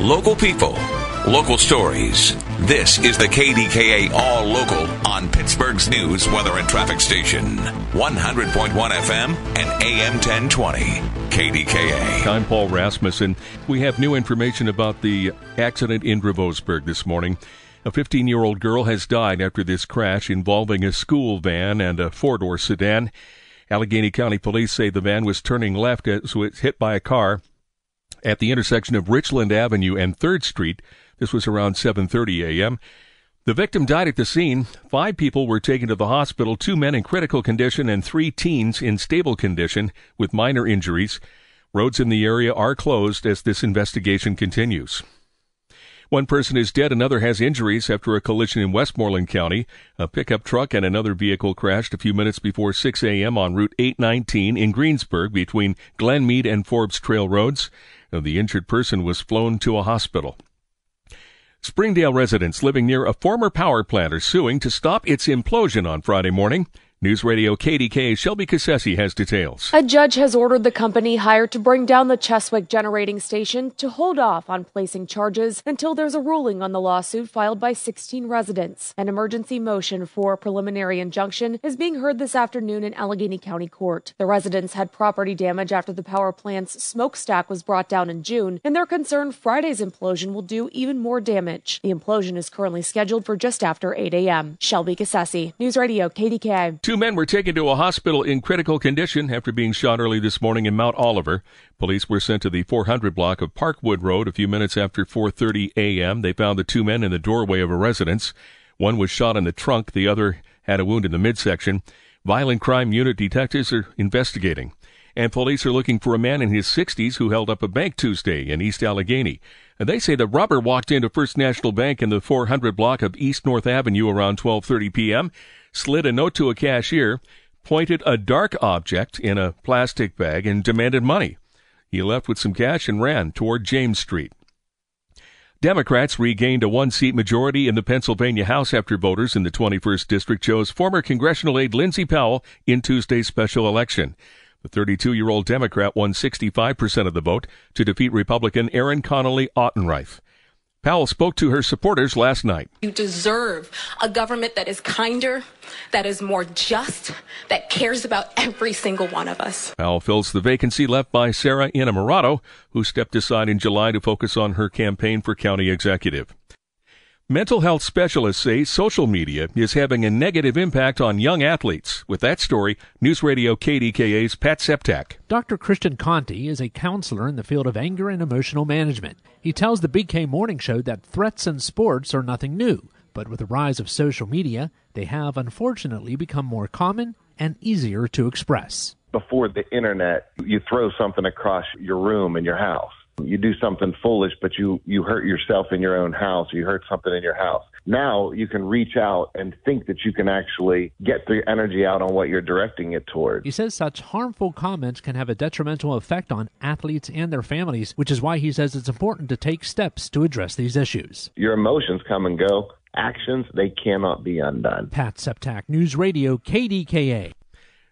Local people, local stories. This is the KDKA All Local on Pittsburgh's news, weather, and traffic station. 100.1 FM and AM 1020. KDKA. I'm Paul Rasmussen. We have new information about the accident in Dravosburg this morning. A 15 year old girl has died after this crash involving a school van and a four door sedan. Allegheny County Police say the van was turning left as it was hit by a car at the intersection of Richland Avenue and 3rd Street. This was around 7:30 a.m. The victim died at the scene. Five people were taken to the hospital, two men in critical condition and three teens in stable condition with minor injuries. Roads in the area are closed as this investigation continues. One person is dead, another has injuries after a collision in Westmoreland County. A pickup truck and another vehicle crashed a few minutes before 6 a.m. on Route 819 in Greensburg between Glenmead and Forbes Trail Roads. The injured person was flown to a hospital. Springdale residents living near a former power plant are suing to stop its implosion on Friday morning. News Radio KDK Shelby Cassesi has details. A judge has ordered the company hired to bring down the Cheswick generating station to hold off on placing charges until there's a ruling on the lawsuit filed by 16 residents. An emergency motion for a preliminary injunction is being heard this afternoon in Allegheny County Court. The residents had property damage after the power plant's smokestack was brought down in June, and they're concerned Friday's implosion will do even more damage. The implosion is currently scheduled for just after 8 a.m. Shelby Cassesi, News Radio KDK. Two men were taken to a hospital in critical condition after being shot early this morning in Mount Oliver. Police were sent to the 400 block of Parkwood Road a few minutes after 4:30 a.m. They found the two men in the doorway of a residence. One was shot in the trunk, the other had a wound in the midsection. Violent crime unit detectives are investigating. And police are looking for a man in his 60s who held up a bank Tuesday in East Allegheny. And they say the robber walked into First National Bank in the 400 block of East North Avenue around 12:30 p.m slid a note to a cashier, pointed a dark object in a plastic bag, and demanded money. He left with some cash and ran toward James Street. Democrats regained a one seat majority in the Pennsylvania House after voters in the 21st District chose former congressional aide Lindsey Powell in Tuesday's special election. The 32 year old Democrat won 65% of the vote to defeat Republican Erin Connolly Autenreith. Powell spoke to her supporters last night. You deserve a government that is kinder, that is more just, that cares about every single one of us. Powell fills the vacancy left by Sara Innamorato, who stepped aside in July to focus on her campaign for county executive. Mental health specialists say social media is having a negative impact on young athletes. With that story, News Radio KDKA's Pat Septak. Dr. Christian Conte is a counselor in the field of anger and emotional management. He tells the BK Morning Show that threats in sports are nothing new, but with the rise of social media, they have unfortunately become more common and easier to express. Before the internet, you throw something across your room in your house you do something foolish, but you, you hurt yourself in your own house, you hurt something in your house. Now you can reach out and think that you can actually get the energy out on what you're directing it toward. He says such harmful comments can have a detrimental effect on athletes and their families, which is why he says it's important to take steps to address these issues. Your emotions come and go. Actions, they cannot be undone. Pat Septak, News Radio, KDKA.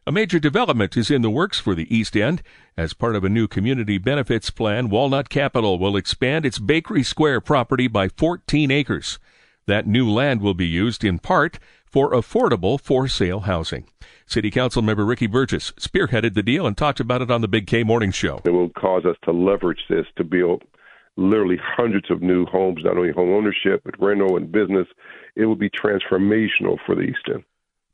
A major development is in the works for the East End. As part of a new community benefits plan, Walnut Capital will expand its Bakery Square property by 14 acres. That new land will be used in part for affordable for sale housing. City Council member Ricky Burgess spearheaded the deal and talked about it on the Big K Morning Show. It will cause us to leverage this to build literally hundreds of new homes, not only home ownership, but rental and business. It will be transformational for the East End.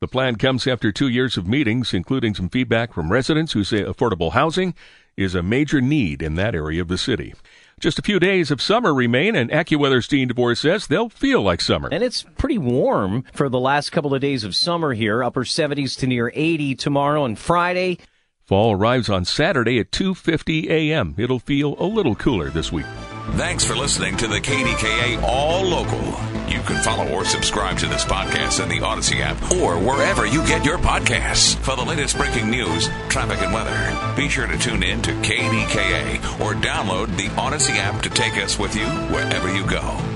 The plan comes after two years of meetings, including some feedback from residents who say affordable housing is a major need in that area of the city. Just a few days of summer remain, and AccuWeather's Dean DeVore says they'll feel like summer. And it's pretty warm for the last couple of days of summer here, upper 70s to near 80 tomorrow and Friday. Fall arrives on Saturday at 2:50 a.m. It'll feel a little cooler this week. Thanks for listening to the KDKA All Local. You can follow or subscribe to this podcast in the Audacy app or wherever you get your podcasts. For the latest breaking news, traffic, and weather, be sure to tune in to KDKA or download the Audacy app to take us with you wherever you go.